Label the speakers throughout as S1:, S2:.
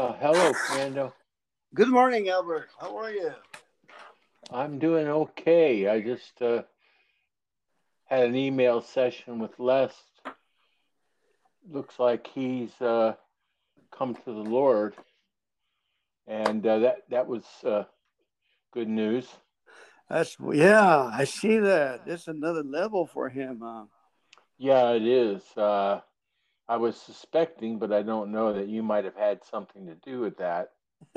S1: Uh, hello, Fernando.
S2: Good morning, Albert. How are you?
S1: I'm doing okay. I just uh, had an email session with Les. Looks like he's uh, come to the Lord, and uh, that that was uh, good news.
S2: That's yeah, I see that. It's another level for him. Huh?
S1: Yeah, it is. I was suspecting, but I don't know that you might have had something to do with that.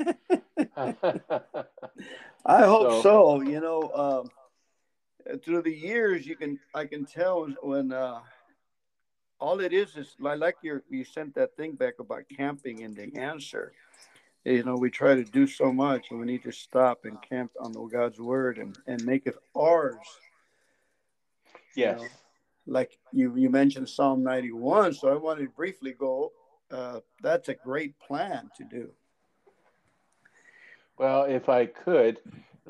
S2: I hope so. so. You know, um, through the years, you can I can tell when uh, all it is is I like your you sent that thing back about camping and the answer. You know, we try to do so much, and we need to stop and camp on God's word and and make it ours.
S1: Yes.
S2: You know? Like you you mentioned Psalm 91, so I wanted to briefly go. Uh, that's a great plan to do.
S1: Well, if I could,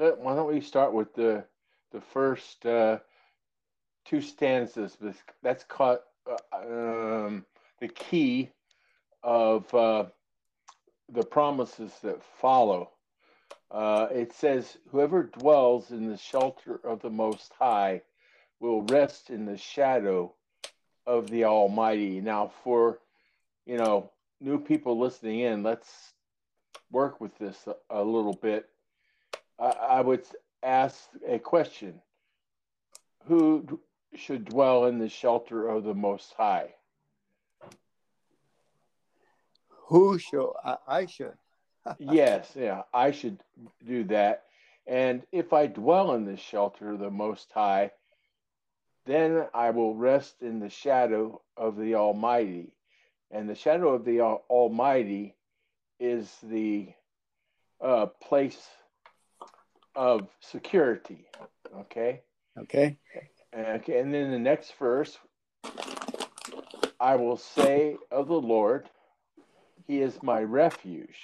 S1: uh, why don't we start with the the first uh, two stanzas? That's caught uh, um, the key of uh, the promises that follow. Uh, it says, "Whoever dwells in the shelter of the Most High." Will rest in the shadow of the Almighty. Now, for you know, new people listening in, let's work with this a, a little bit. I, I, would ask a question Who should dwell in the shelter of the Most High?
S2: Who should? I, I should.
S1: yes, yeah, I should do that. And if I dwell in the shelter of the Most High, then I will rest in the shadow of the Almighty. And the shadow of the Almighty is the uh, place of security. Okay.
S2: Okay.
S1: Okay. And then the next verse I will say of the Lord, He is my refuge.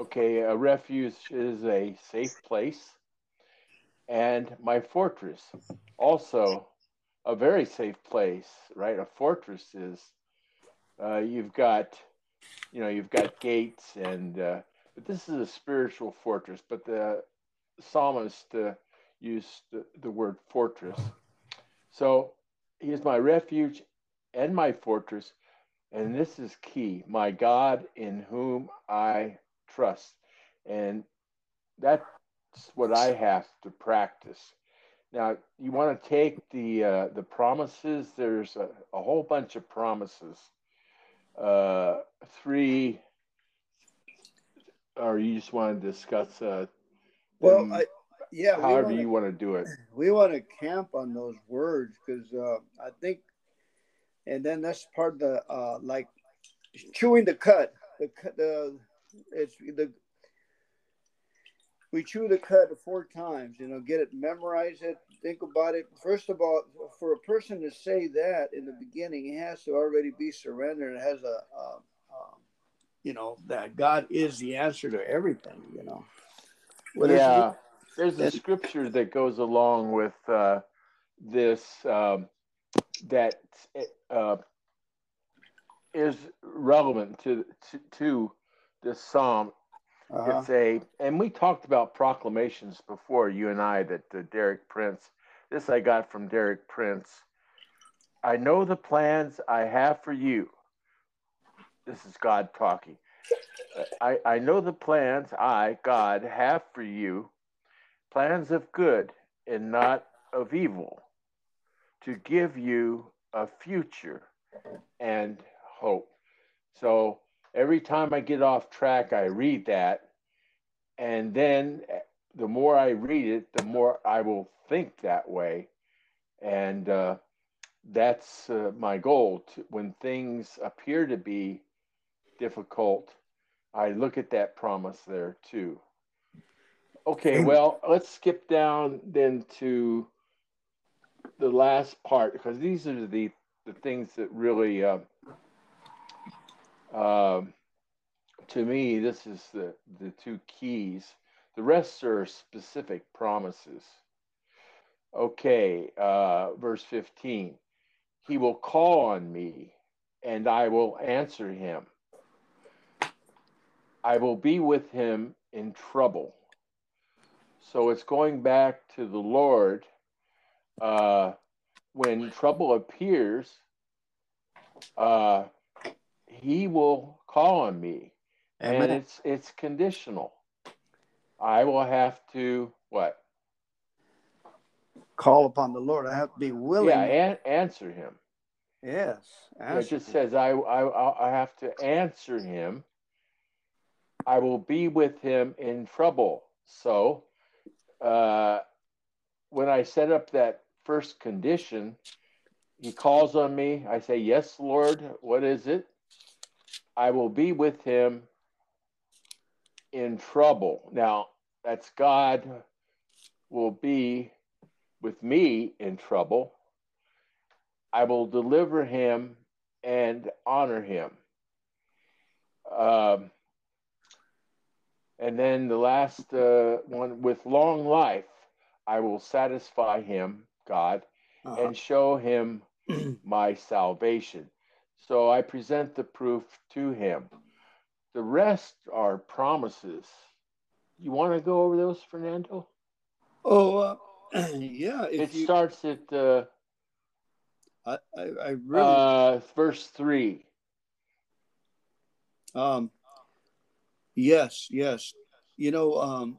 S1: Okay. A refuge is a safe place. And my fortress. Also, a very safe place, right? A fortress is. Uh, you've got, you know, you've got gates, and uh, but this is a spiritual fortress. But the psalmist uh, used the, the word fortress. So he is my refuge and my fortress, and this is key. My God, in whom I trust, and that's what I have to practice now you want to take the uh, the promises. There's a, a, whole bunch of promises. Uh, three, or you just want to discuss? Uh,
S2: well, I, yeah.
S1: However wanna, you want to do it.
S2: We want to camp on those words because uh, I think, and then that's part of the uh, like chewing the cut. The the it's the we chew the cud four times, you know, get it, memorize it, think about it. First of all, for a person to say that in the beginning, he has to already be surrendered. It has a, a, a you know, that God is the answer to everything, you know.
S1: What yeah, there's a scripture that goes along with uh, this um, that uh, is relevant to, to, to this psalm uh-huh. It's a, and we talked about proclamations before, you and I, that uh, Derek Prince, this I got from Derek Prince. I know the plans I have for you. This is God talking. I, I know the plans I, God, have for you plans of good and not of evil, to give you a future and hope. So every time I get off track, I read that. And then eh, the more I read it, the more I will think that way. And uh, that's uh, my goal. To, when things appear to be difficult, I look at that promise there too. Okay, well, let's skip down then to the last part because these are the the things that really uh, um, to me, this is the, the two keys. The rest are specific promises. Okay, uh, verse 15. He will call on me and I will answer him. I will be with him in trouble. So it's going back to the Lord. Uh, when trouble appears, uh, he will call on me. Amen. And it's it's conditional. I will have to what?
S2: Call upon the Lord. I have to be willing.
S1: Yeah, and answer him.
S2: Yes.
S1: It just him. says I, I I have to answer him. I will be with him in trouble. So, uh, when I set up that first condition, he calls on me. I say, Yes, Lord. What is it? I will be with him in trouble. Now, that's God will be with me in trouble. I will deliver him and honor him. Um, and then the last uh, one with long life, I will satisfy him, God, uh-huh. and show him my salvation. So I present the proof to him. The rest are promises. You want to go over those, Fernando?
S2: Oh, uh, yeah.
S1: it you... starts at uh,
S2: I, I, I really
S1: uh, verse three.
S2: Um. Yes, yes. You know, um.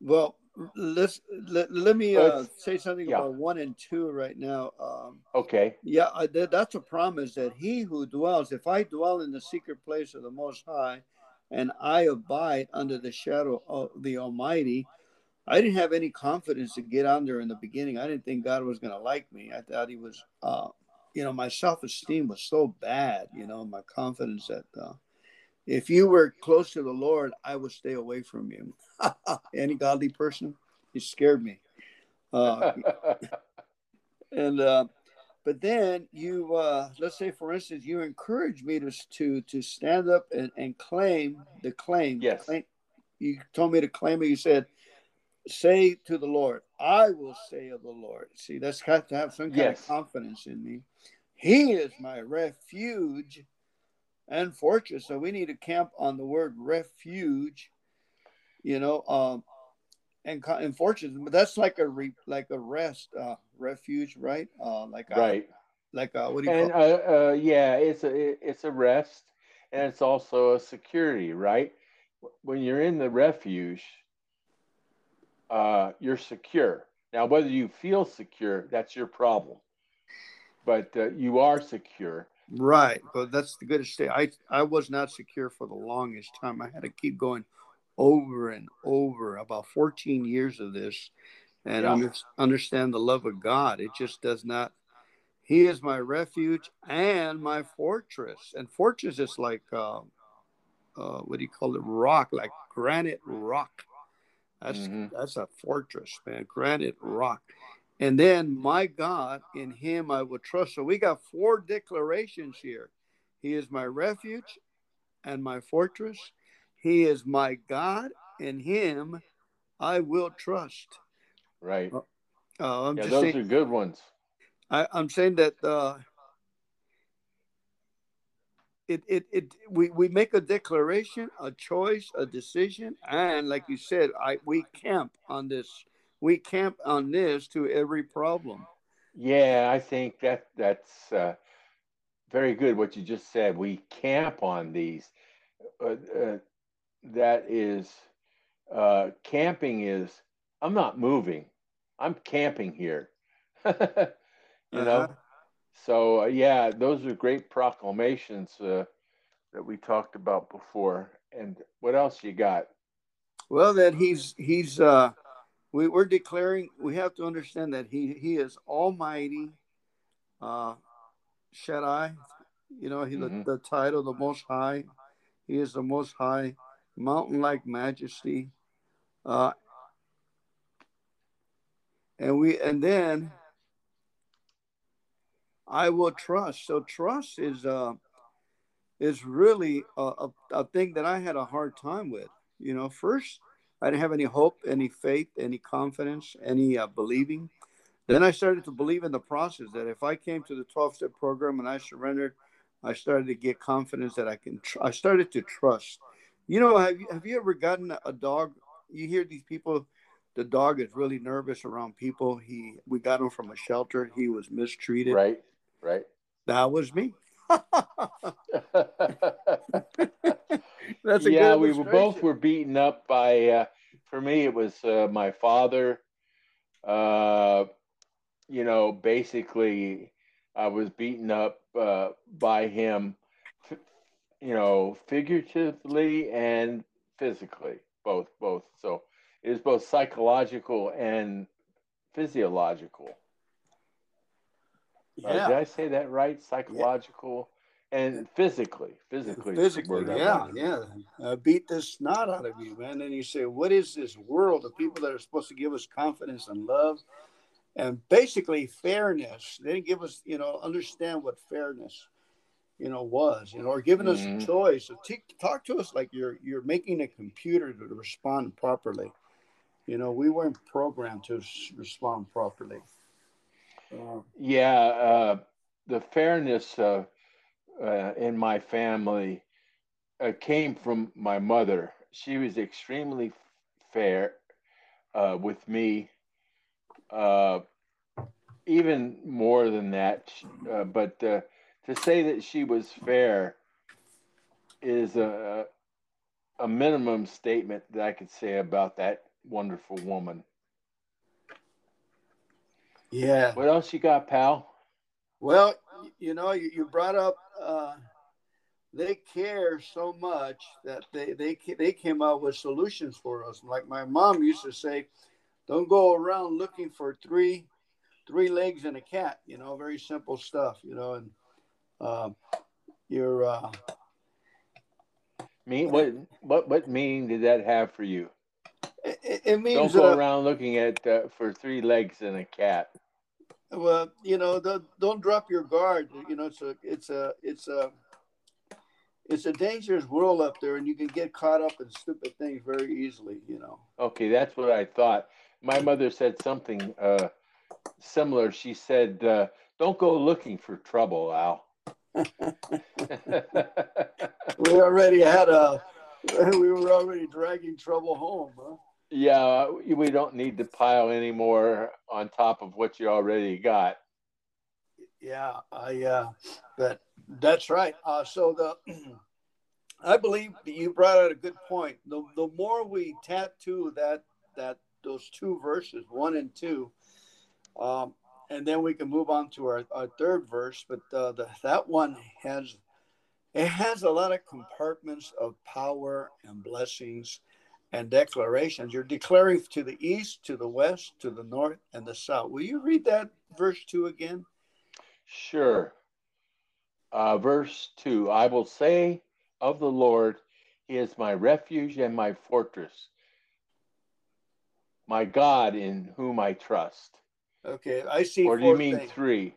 S2: Well, let's let, let me uh, say something yeah. about one and two right now. Um,
S1: okay.
S2: Yeah, I, that's a promise that he who dwells, if I dwell in the secret place of the Most High, and I abide under the shadow of the Almighty. I didn't have any confidence to get under in the beginning. I didn't think God was going to like me. I thought He was, uh, you know, my self esteem was so bad, you know, my confidence that uh, if you were close to the Lord, I would stay away from you. Any godly person, you scared me. Uh, and uh, but then you, uh, let's say, for instance, you encourage me to to to stand up and, and claim the claim.
S1: Yes.
S2: Claim, you told me to claim it. You said, "Say to the Lord, I will say of the Lord." See, that's got to have some kind yes. of confidence in me. He is my refuge and fortress. So we need to camp on the word refuge, you know, um, and and fortress. But that's like a re, like a rest, uh, refuge, right? Uh, like a,
S1: right,
S2: like a, what do you
S1: and,
S2: call?
S1: Uh, uh, yeah, it's a it's a rest, and it's also a security, right? When you're in the refuge, uh, you're secure. Now, whether you feel secure, that's your problem. But uh, you are secure
S2: Right, but that's the good state. I I was not secure for the longest time. I had to keep going over and over about 14 years of this, and yeah. under, understand the love of God. It just does not. He is my refuge and my fortress, and fortress is like uh, uh, what do you call it? Rock, like granite rock. That's mm-hmm. that's a fortress, man. Granite rock. And then, my God, in him I will trust. So we got four declarations here. He is my refuge and my fortress. He is my God. In him I will trust.
S1: Right.
S2: Uh, I'm
S1: yeah, those saying, are good ones.
S2: I, am saying that uh, it, it, it, we, we make a declaration, a choice, a decision, and like you said, I we camp on this we camp on this to every problem.
S1: Yeah, I think that that's uh, very good. What you just said, we camp on these. Uh, uh, that is, uh, camping is. I'm not moving. I'm camping here. you uh-huh. know. So uh, yeah, those are great proclamations uh, that we talked about before. And what else you got?
S2: Well, that he's he's uh, we, we're declaring we have to understand that he he is almighty uh shaddai. You know he mm-hmm. the, the title the most high. He is the most high mountain like majesty. Uh and we and then i will trust. So trust is uh is really a, a, a thing that i had a hard time with. You know first I didn't have any hope, any faith, any confidence, any uh, believing. Then I started to believe in the process that if I came to the 12 step program and I surrendered I started to get confidence that I can. Tr- I started to trust. You know, have you have you ever gotten a dog? You hear these people. The dog is really nervous around people. He we got him from a shelter. He was mistreated.
S1: Right. Right.
S2: That was me.
S1: That's a yeah. we were both were beaten up by. Uh, for me, it was uh, my father. Uh, you know, basically, I was beaten up uh, by him. You know, figuratively and physically, both, both. So it was both psychological and physiological. Yeah. Uh, did I say that right? Psychological and physically, physically,
S2: physically, yeah, yeah. Uh, beat the snot out of you, man. And you say, what is this world of people that are supposed to give us confidence and love, and basically fairness? They didn't give us, you know, understand what fairness, you know, was, you know, or giving mm-hmm. us a choice. So t- talk to us like you're you're making a computer to respond properly. You know, we weren't programmed to respond properly.
S1: Yeah, uh, the fairness. Uh, uh, in my family uh, came from my mother. She was extremely fair uh, with me, uh, even more than that. But to say that she was fair is a, a minimum statement that I could say about that wonderful woman.
S2: Yeah.
S1: What else you got, pal?
S2: Well, you know, you, you brought up uh, they care so much that they they they came out with solutions for us. Like my mom used to say, "Don't go around looking for three three legs and a cat." You know, very simple stuff. You know, and uh, you're. Uh,
S1: mean what what what meaning did that have for you?
S2: It, it means
S1: don't go around looking at uh, for three legs and a cat
S2: well, you know, the, don't drop your guard. You know, it's a, it's a, it's a, it's a dangerous world up there, and you can get caught up in stupid things very easily. You know.
S1: Okay, that's what I thought. My mother said something uh, similar. She said, uh, "Don't go looking for trouble, Al."
S2: we already had a. We were already dragging trouble home, huh?
S1: Yeah, we don't need to pile any more on top of what you already got.
S2: Yeah, I. Uh, but that's right. Uh, so the, I believe you brought out a good point. The the more we tattoo that that those two verses, one and two, um, and then we can move on to our, our third verse. But uh, the, that one has it has a lot of compartments of power and blessings and declarations. You're declaring to the east, to the west, to the north, and the south. Will you read that verse 2 again?
S1: Sure. Uh, verse 2 I will say of the Lord, He is my refuge and my fortress, my God in whom I trust.
S2: Okay, I see.
S1: Or do you mean things. three?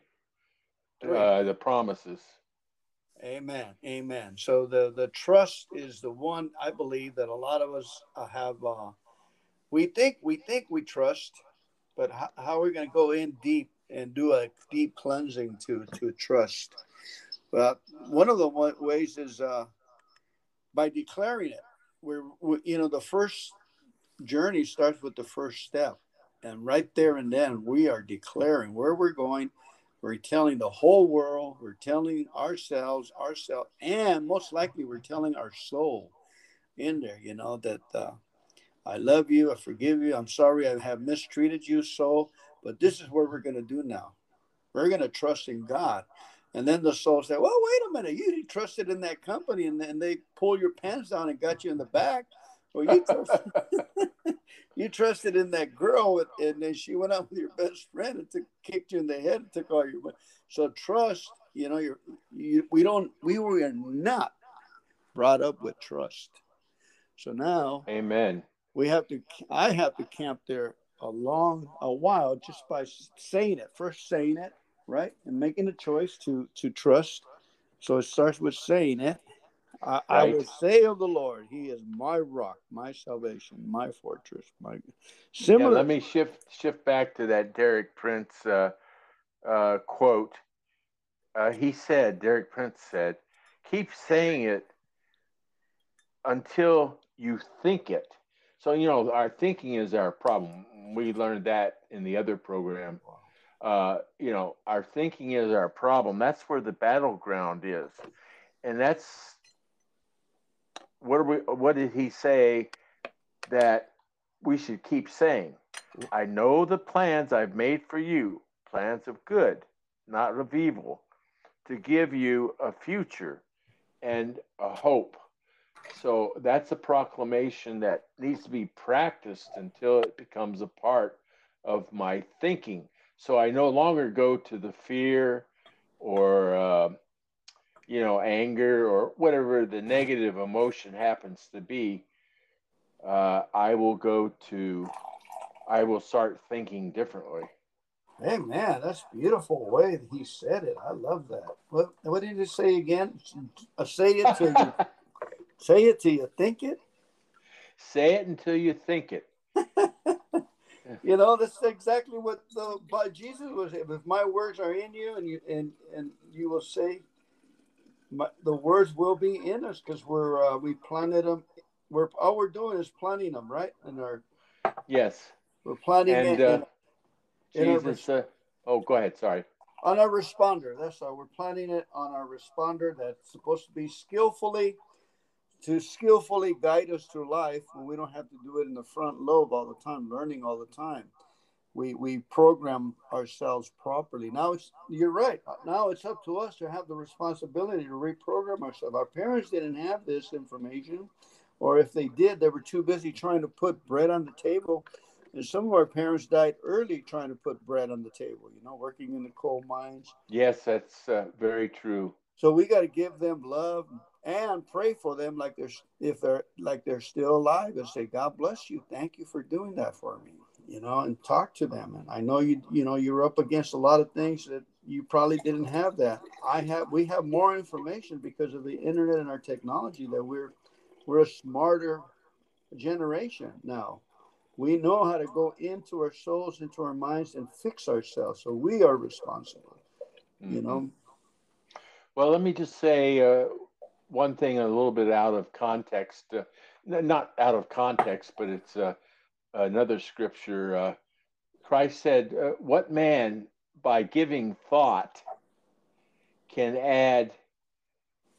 S1: three. Uh, the promises.
S2: Amen. Amen. So the the trust is the one I believe that a lot of us uh, have. Uh, we think we think we trust, but how, how are we going to go in deep and do a deep cleansing to to trust? Well, one of the ways is uh, by declaring it. We're, we, you know the first journey starts with the first step, and right there and then we are declaring where we're going we're telling the whole world, we're telling ourselves, ourselves, and most likely we're telling our soul in there, you know, that uh, I love you, I forgive you, I'm sorry I have mistreated you, soul, but this is what we're going to do now. We're going to trust in God. And then the soul said, Well, wait a minute, you trusted in that company and then they pull your pants down and got you in the back. Well, you trusted, you trusted in that girl, and then she went out with your best friend and took, kicked you in the head and took all your money. So trust, you know, you're, you, we don't, we were not brought up with trust. So now,
S1: Amen.
S2: We have to, I have to camp there a long, a while just by saying it. First saying it, right, and making a choice to to trust. So it starts with saying it, I, right. I, will say of the Lord, He is my rock, my salvation, my fortress. My
S1: similar. Yeah, let me shift shift back to that Derek Prince uh, uh, quote. uh, he said, Derek Prince said, keep saying it until you think it. So, you know, our thinking is our problem. We learned that in the other program. Uh, you know, our thinking is our problem. That's where the battleground is. And that's what, we, what did he say that we should keep saying? I know the plans I've made for you, plans of good, not of evil, to give you a future and a hope. So that's a proclamation that needs to be practiced until it becomes a part of my thinking. So I no longer go to the fear or, uh, you know, anger or whatever the negative emotion happens to be. Uh, I will go to, I will start thinking differently.
S2: Hey man, that's beautiful way that he said it. I love that. What what did he say again? Uh, say it to you say it till you think it.
S1: Say it until you think it.
S2: you know, that's exactly what the by Jesus was. If my words are in you, and you and and you will say, my, the words will be in us because we're uh, we planted them. We're all we're doing is planting them, right? And our
S1: yes,
S2: we're planting and, uh,
S1: Jesus. Uh, oh, go ahead. Sorry.
S2: On our responder. That's how we're planting it on our responder that's supposed to be skillfully to skillfully guide us through life when we don't have to do it in the front lobe all the time, learning all the time. We we program ourselves properly. Now it's you're right. Now it's up to us to have the responsibility to reprogram ourselves. Our parents didn't have this information, or if they did, they were too busy trying to put bread on the table and some of our parents died early trying to put bread on the table, you know, working in the coal mines.
S1: Yes, that's uh, very true.
S2: So we got to give them love and pray for them like they're if they're like they're still alive and say, God bless you. Thank you for doing that for me. You know, and talk to them. And I know you you know you're up against a lot of things that you probably didn't have that. I have we have more information because of the internet and our technology that we're we're a smarter generation now we know how to go into our souls, into our minds, and fix ourselves. So we are responsible, mm-hmm. you know.
S1: Well, let me just say uh, one thing a little bit out of context. Uh, not out of context, but it's uh, another scripture. Uh, Christ said, uh, What man by giving thought can add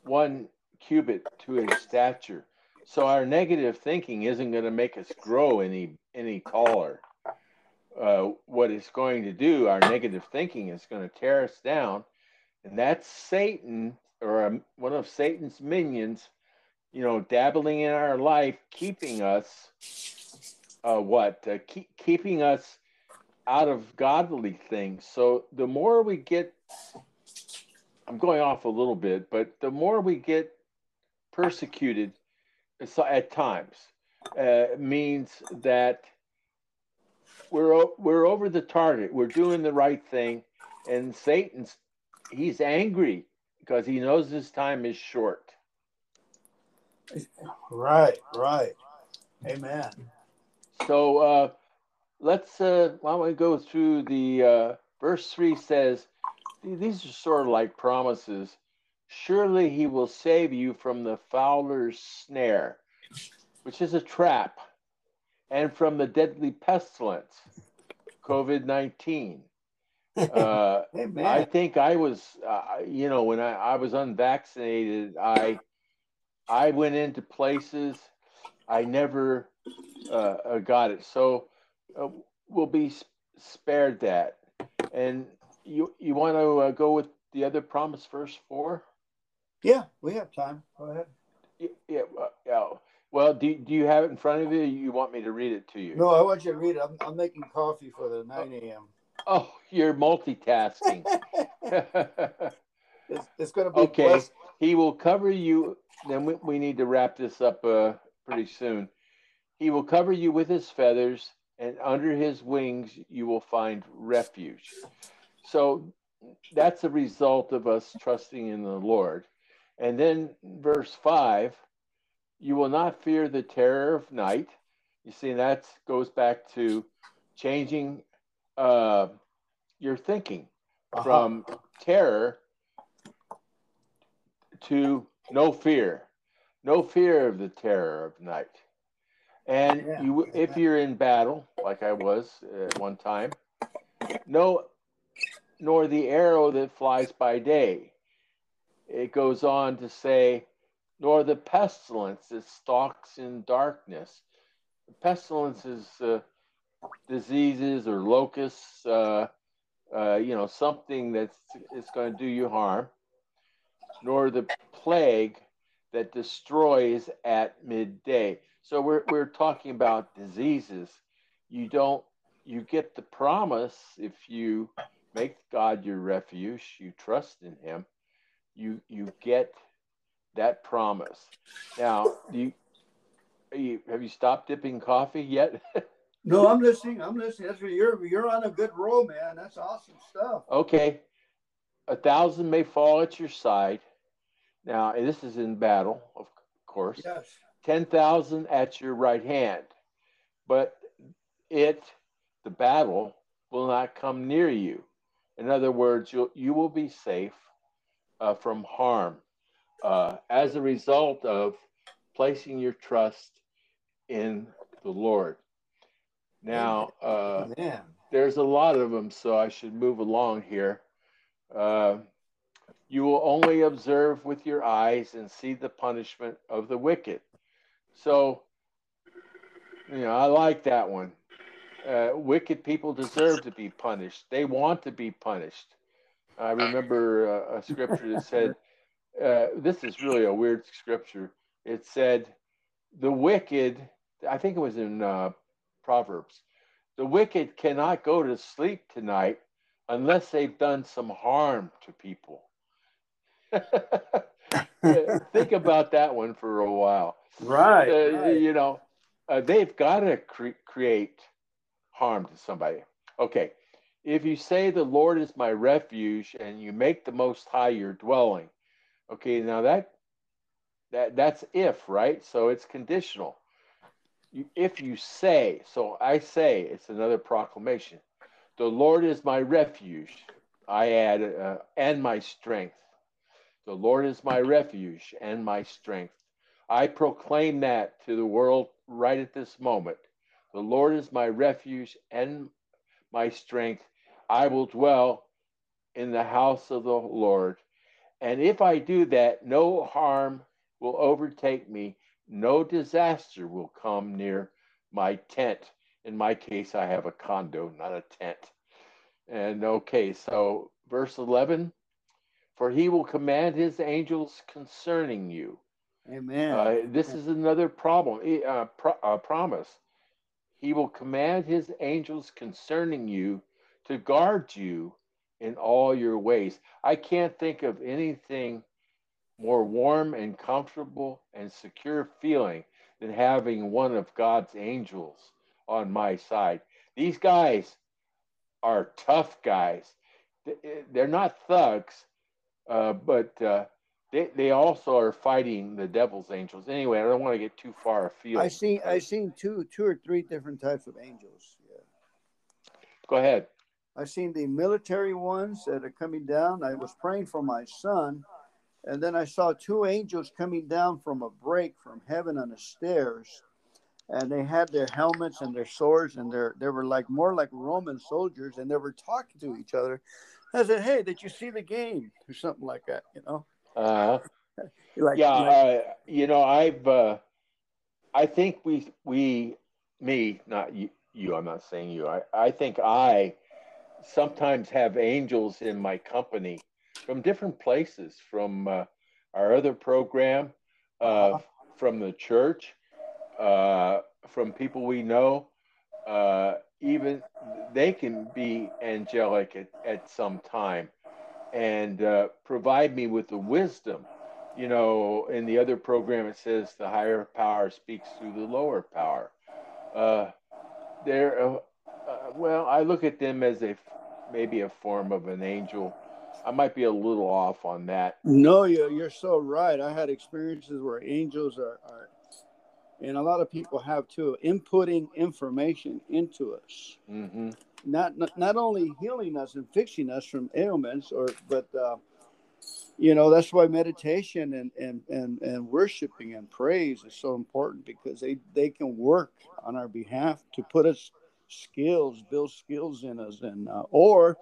S1: one cubit to his stature? So our negative thinking isn't going to make us grow any any taller. Uh, what it's going to do, our negative thinking is going to tear us down, and that's Satan or um, one of Satan's minions, you know, dabbling in our life, keeping us uh, what uh, keep, keeping us out of godly things. So the more we get, I'm going off a little bit, but the more we get persecuted at times uh, means that we're we're over the target. We're doing the right thing, and Satan's he's angry because he knows his time is short.
S2: Right, right. Amen.
S1: So uh, let's uh, why don't we go through the uh, verse three says these are sort of like promises Surely he will save you from the fowler's snare, which is a trap, and from the deadly pestilence, COVID 19. Uh, I think I was, uh, you know, when I, I was unvaccinated, I I went into places I never uh, uh got it. So uh, we'll be spared that. And you you want to uh, go with the other promise verse four?
S2: Yeah, we have time. Go ahead.
S1: Yeah, yeah. yeah. Well, do, do you have it in front of you? you want me to read it to you?
S2: No, I want you to read it. I'm, I'm making coffee for the 9 a.m.
S1: Oh, you're multitasking.
S2: it's, it's going to be
S1: okay. Blessed. He will cover you. Then we, we need to wrap this up uh, pretty soon. He will cover you with his feathers, and under his wings you will find refuge. So that's a result of us trusting in the Lord. And then verse 5 you will not fear the terror of night. You see, that goes back to changing uh, your thinking uh-huh. from terror to no fear, no fear of the terror of night. And yeah. you, if you're in battle, like I was at one time, no, nor the arrow that flies by day. It goes on to say, nor the pestilence that stalks in darkness. The Pestilence is uh, diseases or locusts, uh, uh, you know, something that's is going to do you harm, nor the plague that destroys at midday. So we're we're talking about diseases. You don't you get the promise if you make God your refuge, you trust in him, you you get that promise. Now, you, you have you stopped dipping coffee yet?
S2: no, I'm listening. I'm listening. That's what you're you're on a good roll, man. That's awesome stuff.
S1: Okay. A thousand may fall at your side. Now, this is in battle, of course.
S2: Yes.
S1: 10,000 at your right hand. But it, the battle, will not come near you. In other words, you you will be safe uh, from harm uh, as a result of placing your trust in the Lord. Now, uh, there's a lot of them, so I should move along here. Uh, you will only observe with your eyes and see the punishment of the wicked. So, you know, I like that one. Uh, wicked people deserve to be punished. They want to be punished. I remember uh, a scripture that said, uh, this is really a weird scripture. It said, the wicked, I think it was in uh, Proverbs, the wicked cannot go to sleep tonight unless they've done some harm to people. Think about that one for a while.
S2: Right.
S1: Uh,
S2: right.
S1: You know, uh, they've got to cre- create harm to somebody. Okay. If you say the Lord is my refuge and you make the most high your dwelling, okay, now that that that's if, right? So it's conditional. You, if you say, so I say, it's another proclamation. The Lord is my refuge. I add, uh, and my strength. The Lord is my refuge and my strength. I proclaim that to the world right at this moment. The Lord is my refuge and my strength. I will dwell in the house of the Lord. And if I do that, no harm will overtake me, no disaster will come near my tent. In my case, I have a condo, not a tent. And okay, so verse 11 for he will command his angels concerning you.
S2: Amen.
S1: Uh, this is another problem, uh, pro- uh, promise. He will command his angels concerning you to guard you in all your ways. I can't think of anything more warm and comfortable and secure feeling than having one of God's angels on my side. These guys are tough guys. They're not thugs, uh, but uh, they they also are fighting the devil's angels. Anyway, I don't want to get too far afield.
S2: I seen I seen two two or three different types of angels. Yeah.
S1: Go ahead.
S2: I seen the military ones that are coming down. I was praying for my son, and then I saw two angels coming down from a break from heaven on the stairs, and they had their helmets and their swords, and they they were like more like Roman soldiers, and they were talking to each other. I said, "Hey, did you see the game?" or something like that, you know.
S1: Uh, like, yeah, like, uh, you know, I've, uh, I think we, we, me, not you, you. I'm not saying you. I, I think I sometimes have angels in my company from different places, from uh, our other program, uh, uh-huh. from the church, uh, from people we know. Even they can be angelic at, at some time and uh, provide me with the wisdom. You know, in the other program, it says the higher power speaks through the lower power. Uh, they're, uh, uh well, I look at them as a maybe a form of an angel. I might be a little off on that.
S2: No, you're, you're so right. I had experiences where angels are, are and a lot of people have too, inputting information into us.
S1: Mm-hmm.
S2: Not, not not only healing us and fixing us from ailments, or but uh, you know that's why meditation and and and, and worshiping and praise is so important because they they can work on our behalf to put us skills build skills in us and uh, or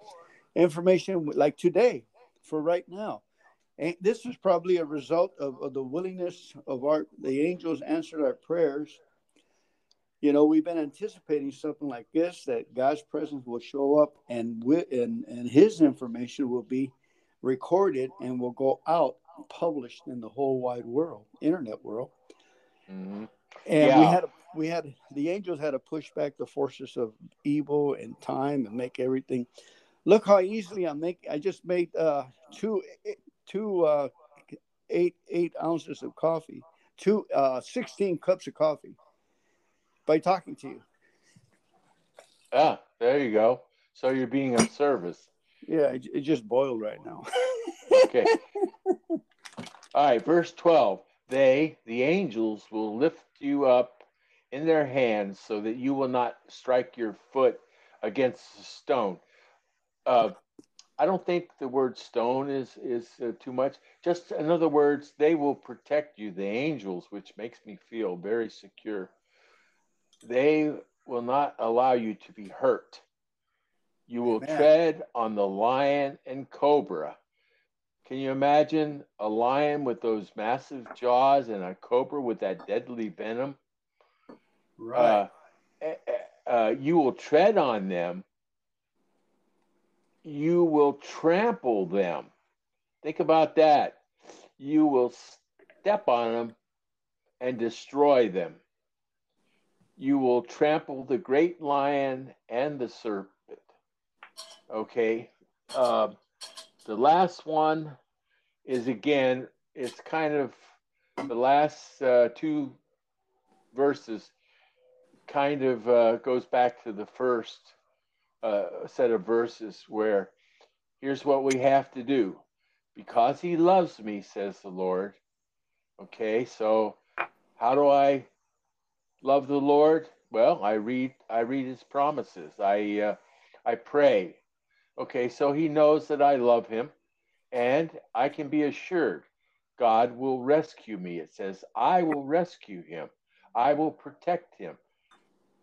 S2: information like today for right now and this is probably a result of, of the willingness of our the angels answered our prayers you know we've been anticipating something like this that god's presence will show up and and and his information will be recorded and will go out published in the whole wide world internet world mm-hmm. and yeah. we had we had the angels had to push back the forces of evil and time and make everything look how easily i make i just made uh two two uh eight eight ounces of coffee two uh 16 cups of coffee by talking to you.
S1: Ah, there you go. So you're being of service.
S2: Yeah, it, it just boiled right now.
S1: okay. All right, verse 12. They, the angels, will lift you up in their hands so that you will not strike your foot against a stone. Uh, I don't think the word stone is is uh, too much. Just in other words, they will protect you, the angels, which makes me feel very secure. They will not allow you to be hurt. You will Amen. tread on the lion and cobra. Can you imagine a lion with those massive jaws and a cobra with that deadly venom? Right. Uh, eh, eh, uh, you will tread on them. You will trample them. Think about that. You will step on them and destroy them. You will trample the great lion and the serpent. Okay. Uh, the last one is again, it's kind of the last uh, two verses kind of uh, goes back to the first uh, set of verses where here's what we have to do because he loves me says the lord okay so how do i love the Lord? Well, I read I read his promises. I uh, I pray. Okay, so he knows that I love him and I can be assured God will rescue me. It says, I will rescue him. I will protect him.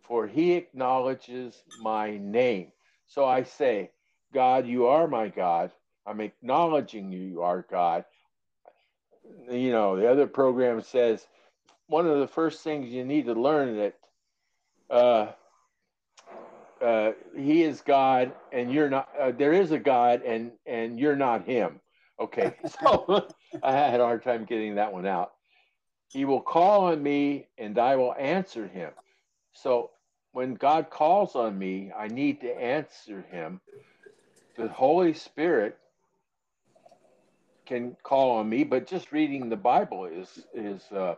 S1: For he acknowledges my name. So I say, God, you are my God. I'm acknowledging you, you are God. You know, the other program says, one of the first things you need to learn that uh, uh, he is God and you're not. Uh, there is a God and and you're not him. Okay, so I had a hard time getting that one out. He will call on me and I will answer him. So when God calls on me, I need to answer him. The Holy Spirit can call on me, but just reading the Bible is is uh,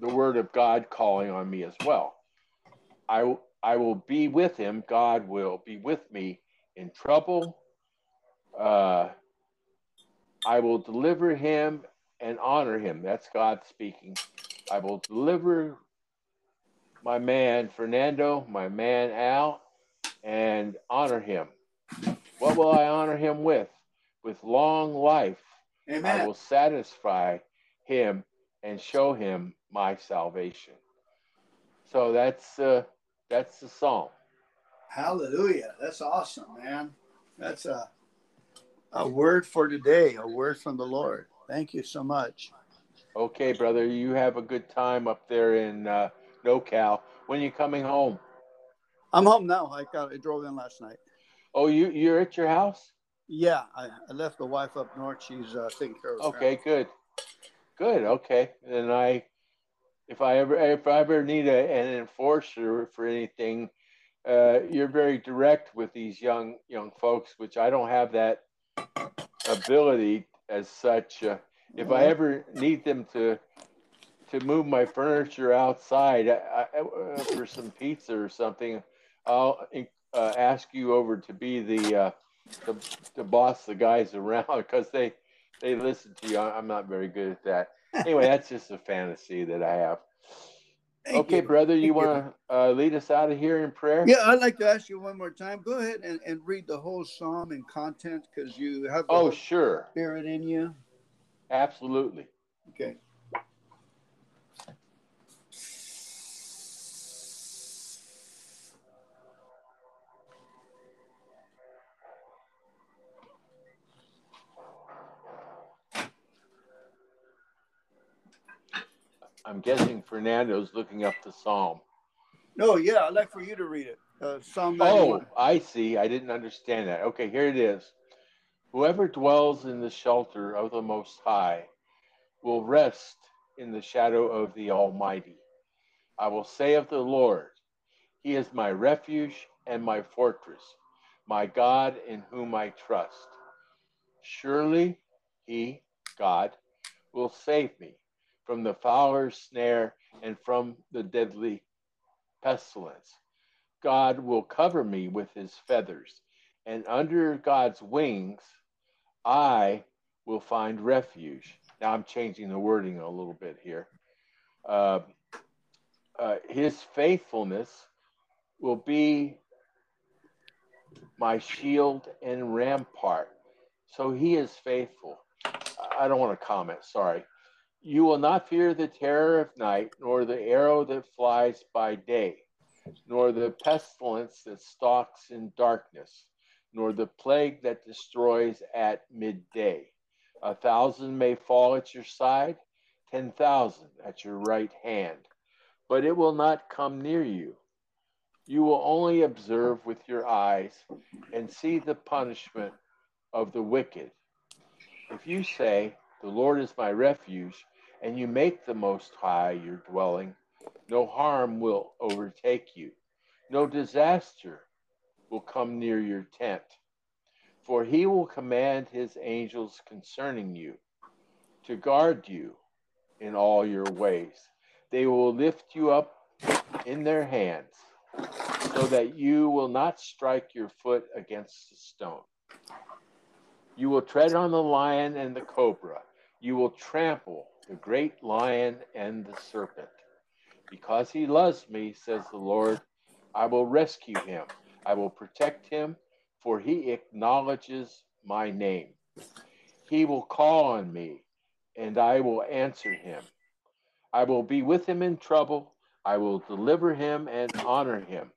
S1: the word of God calling on me as well. I, I will be with him. God will be with me in trouble. Uh, I will deliver him and honor him. That's God speaking. I will deliver my man Fernando, my man Al, and honor him. What will I honor him with? With long life. Amen. I will satisfy him and show him my salvation. So that's uh, that's the psalm.
S2: Hallelujah! That's awesome, man. That's a a word for today, a word from the Lord. Thank you so much.
S1: Okay, brother. You have a good time up there in uh, NoCal. When are you coming home?
S2: I'm home now. I got I drove in last night.
S1: Oh, you you're at your house?
S2: Yeah, I, I left the wife up north. She's uh, taking care of.
S1: Okay, good. Good. Okay. And I, if I ever, if I ever need a, an enforcer for anything, uh, you're very direct with these young young folks, which I don't have that ability as such. Uh, if I ever need them to to move my furniture outside I, I, uh, for some pizza or something, I'll uh, ask you over to be the, uh, the the boss the guys around because they they listen to you. I'm not very good at that. Anyway, that's just a fantasy that I have. Thank okay, you. brother, you want to uh, lead us out of here in prayer?
S2: Yeah, I'd like to ask you one more time. Go ahead and, and read the whole psalm and content because you have the
S1: oh, sure.
S2: spirit in you.
S1: Absolutely.
S2: Okay.
S1: I'm guessing Fernando's looking up the psalm.
S2: No, yeah, I'd like for you to read it. Uh, psalm 91.
S1: Oh, I see. I didn't understand that. Okay, here it is. Whoever dwells in the shelter of the Most High will rest in the shadow of the Almighty. I will say of the Lord, He is my refuge and my fortress, my God in whom I trust. Surely He, God, will save me from the fowler's snare and from the deadly pestilence. God will cover me with his feathers, and under God's wings I will find refuge. Now I'm changing the wording a little bit here. Uh, uh, his faithfulness will be my shield and rampart. So he is faithful. I don't want to comment, sorry. You will not fear the terror of night, nor the arrow that flies by day, nor the pestilence that stalks in darkness, nor the plague that destroys at midday. A thousand may fall at your side, ten thousand at your right hand, but it will not come near you. You will only observe with your eyes and see the punishment of the wicked. If you say, The Lord is my refuge, and you make the Most High your dwelling, no harm will overtake you, no disaster will come near your tent. For he will command his angels concerning you to guard you in all your ways. They will lift you up in their hands so that you will not strike your foot against a stone. You will tread on the lion and the cobra. You will trample the great lion and the serpent. Because he loves me, says the Lord, I will rescue him. I will protect him, for he acknowledges my name. He will call on me, and I will answer him. I will be with him in trouble. I will deliver him and honor him.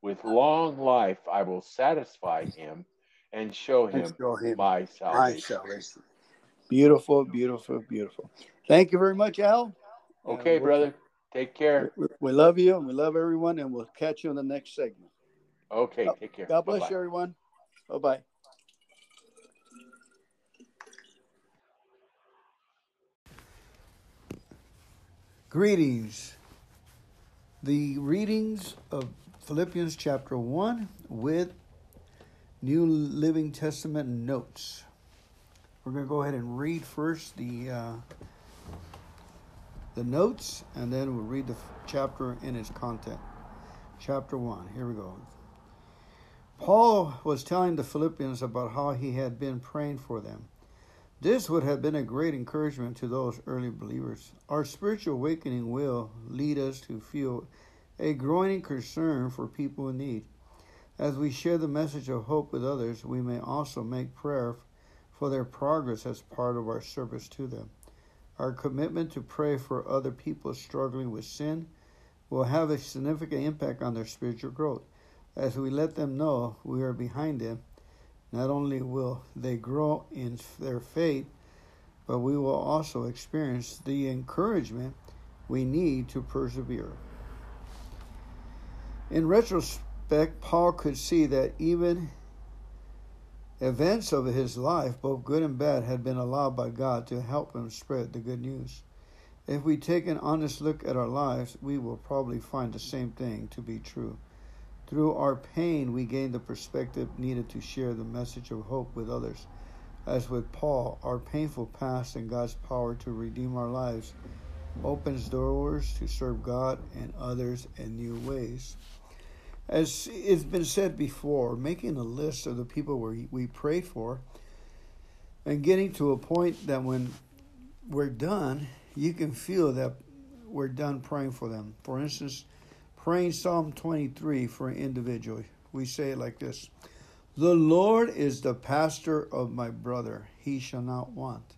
S1: With long life, I will satisfy him and show him, show him my salvation. My salvation.
S2: Beautiful, beautiful, beautiful. Thank you very much, Al.
S1: Okay, brother. Take care.
S2: We, we love you and we love everyone, and we'll catch you in the next segment.
S1: Okay, take care.
S2: God bless Bye-bye. you, everyone. Bye bye. Greetings. The readings of Philippians chapter 1 with New Living Testament notes. We're going to go ahead and read first the uh, the notes, and then we'll read the chapter in its content. Chapter 1, here we go. Paul was telling the Philippians about how he had been praying for them. This would have been a great encouragement to those early believers. Our spiritual awakening will lead us to feel a growing concern for people in need. As we share the message of hope with others, we may also make prayer for their progress as part of our service to them. Our commitment to pray for other people struggling with sin will have a significant impact on their spiritual growth. As we let them know we are behind them, not only will they grow in their faith, but we will also experience the encouragement we need to persevere. In retrospect, Paul could see that even Events of his life, both good and bad, had been allowed by God to help him spread the good news. If we take an honest look at our lives, we will probably find the same thing to be true. Through our pain, we gain the perspective needed to share the message of hope with others. As with Paul, our painful past and God's power to redeem our lives opens doors to serve God and others in new ways. As it's been said before, making a list of the people we, we prayed for and getting to a point that when we're done, you can feel that we're done praying for them. For instance, praying Psalm 23 for an individual, we say it like this The Lord is the pastor of my brother, he shall not want.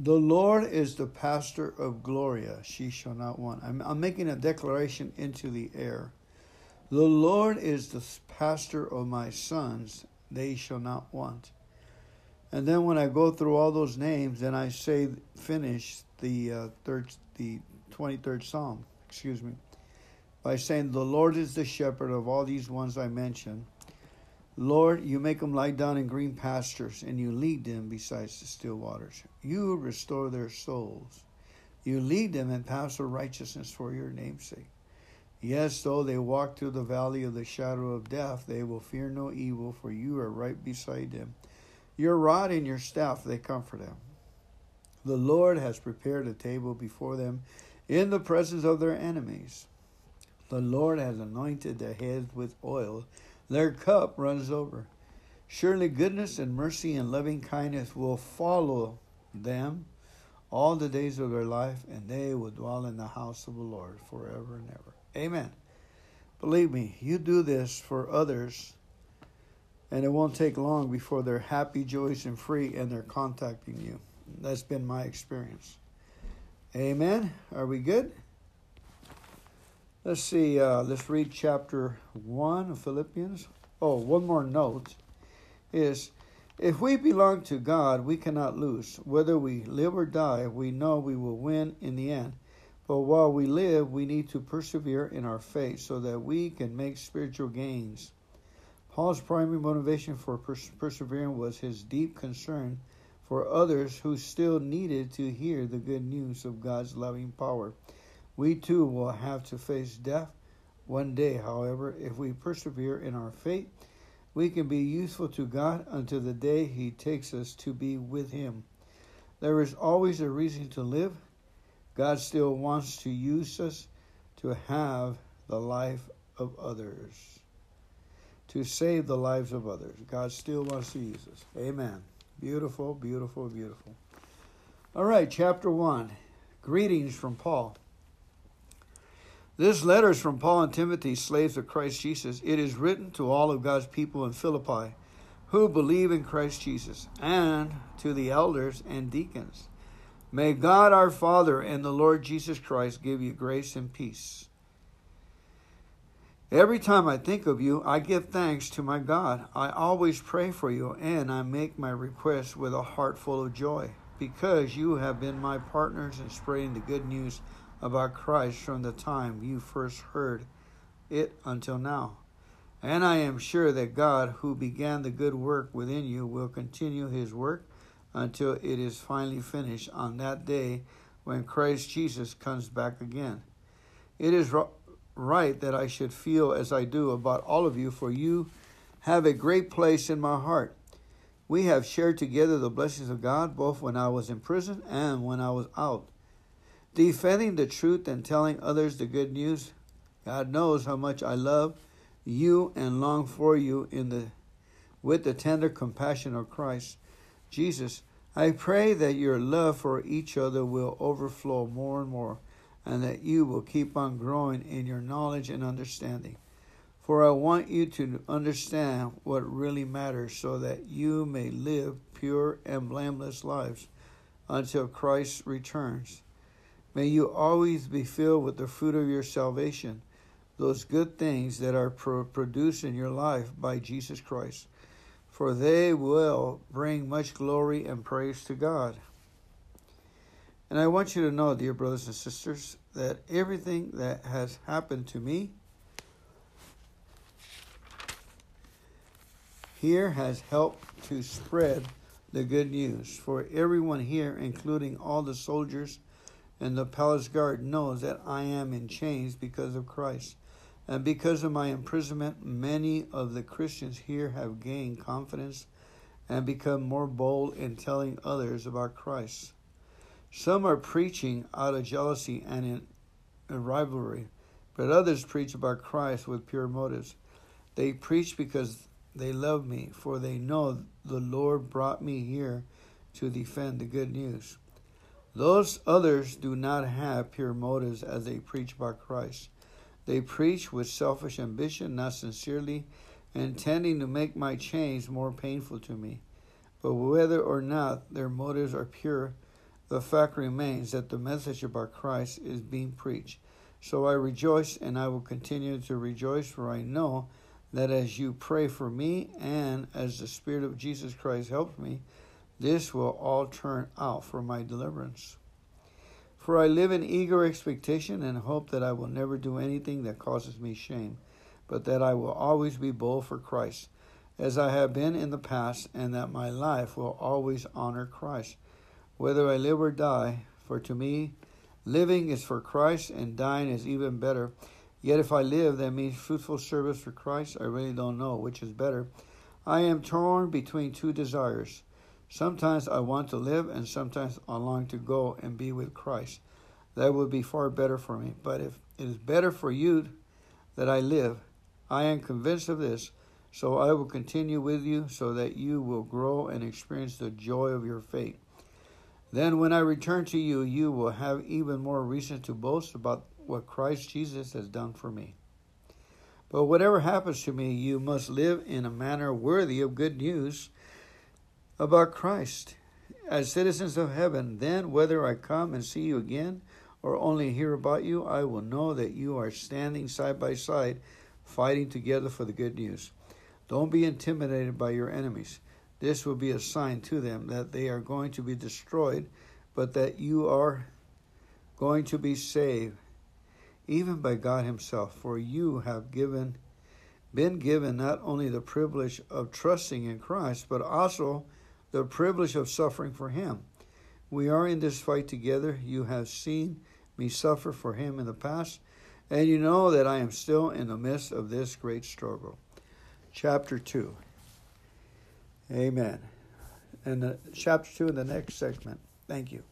S2: The Lord is the pastor of Gloria, she shall not want. I'm, I'm making a declaration into the air. The Lord is the pastor of my sons, they shall not want. And then when I go through all those names, then I say finish the uh, third, the twenty third Psalm. Excuse me, by saying, "The Lord is the shepherd of all these ones I mentioned." Lord, you make them lie down in green pastures, and you lead them beside the still waters. You restore their souls. You lead them in paths of righteousness for your name's sake. Yes, though they walk through the valley of the shadow of death, they will fear no evil, for you are right beside them. Your rod and your staff, they comfort them. The Lord has prepared a table before them in the presence of their enemies. The Lord has anointed their heads with oil, their cup runs over. Surely goodness and mercy and loving kindness will follow them all the days of their life, and they will dwell in the house of the Lord forever and ever. Amen. Believe me, you do this for others, and it won't take long before they're happy, joyous, and free, and they're contacting you. That's been my experience. Amen. Are we good? Let's see. Uh, let's read chapter 1 of Philippians. Oh, one more note is if we belong to God, we cannot lose. Whether we live or die, we know we will win in the end. But while we live, we need to persevere in our faith so that we can make spiritual gains. Paul's primary motivation for pers- persevering was his deep concern for others who still needed to hear the good news of God's loving power. We too will have to face death one day, however, if we persevere in our faith, we can be useful to God until the day He takes us to be with Him. There is always a reason to live. God still wants to use us to have the life of others, to save the lives of others. God still wants to use us. Amen. Beautiful, beautiful, beautiful. All right, chapter 1. Greetings from Paul. This letter is from Paul and Timothy, slaves of Christ Jesus. It is written to all of God's people in Philippi who believe in Christ Jesus, and to the elders and deacons. May God our Father and the Lord Jesus Christ give you grace and peace. Every time I think of you, I give thanks to my God. I always pray for you, and I make my requests with a heart full of joy, because you have been my partners in spreading the good news about Christ from the time you first heard it until now. And I am sure that God, who began the good work within you, will continue his work until it is finally finished on that day when Christ Jesus comes back again. It is right that I should feel as I do about all of you, for you have a great place in my heart. We have shared together the blessings of God both when I was in prison and when I was out. Defending the truth and telling others the good news, God knows how much I love you and long for you in the with the tender compassion of Christ Jesus. I pray that your love for each other will overflow more and more and that you will keep on growing in your knowledge and understanding. For I want you to understand what really matters so that you may live pure and blameless lives until Christ returns. May you always be filled with the fruit of your salvation, those good things that are pro- produced in your life by Jesus Christ, for they will bring much glory and praise to God. And I want you to know, dear brothers and sisters, that everything that has happened to me here has helped to spread the good news. For everyone here, including all the soldiers and the palace guard, knows that I am in chains because of Christ. And because of my imprisonment, many of the Christians here have gained confidence and become more bold in telling others about Christ. Some are preaching out of jealousy and in rivalry, but others preach about Christ with pure motives. They preach because they love me, for they know the Lord brought me here to defend the good news. Those others do not have pure motives as they preach about Christ. They preach with selfish ambition, not sincerely, intending to make my chains more painful to me. But whether or not their motives are pure, the fact remains that the message about Christ is being preached. So I rejoice and I will continue to rejoice, for I know that as you pray for me and as the Spirit of Jesus Christ helps me, this will all turn out for my deliverance. For I live in eager expectation and hope that I will never do anything that causes me shame, but that I will always be bold for Christ, as I have been in the past, and that my life will always honor Christ, whether I live or die. For to me, living is for Christ, and dying is even better. Yet if I live, that means fruitful service for Christ. I really don't know which is better. I am torn between two desires. Sometimes I want to live, and sometimes I long to go and be with Christ. That would be far better for me. But if it is better for you that I live, I am convinced of this. So I will continue with you so that you will grow and experience the joy of your faith. Then, when I return to you, you will have even more reason to boast about what Christ Jesus has done for me. But whatever happens to me, you must live in a manner worthy of good news about Christ. As citizens of heaven, then whether I come and see you again or only hear about you, I will know that you are standing side by side, fighting together for the good news. Don't be intimidated by your enemies. This will be a sign to them that they are going to be destroyed, but that you are going to be saved even by God Himself, for you have given been given not only the privilege of trusting in Christ, but also the privilege of suffering for Him. We are in this fight together. You have seen me suffer for Him in the past, and you know that I am still in the midst of this great struggle. Chapter 2. Amen. And the, chapter 2 in the next segment. Thank you.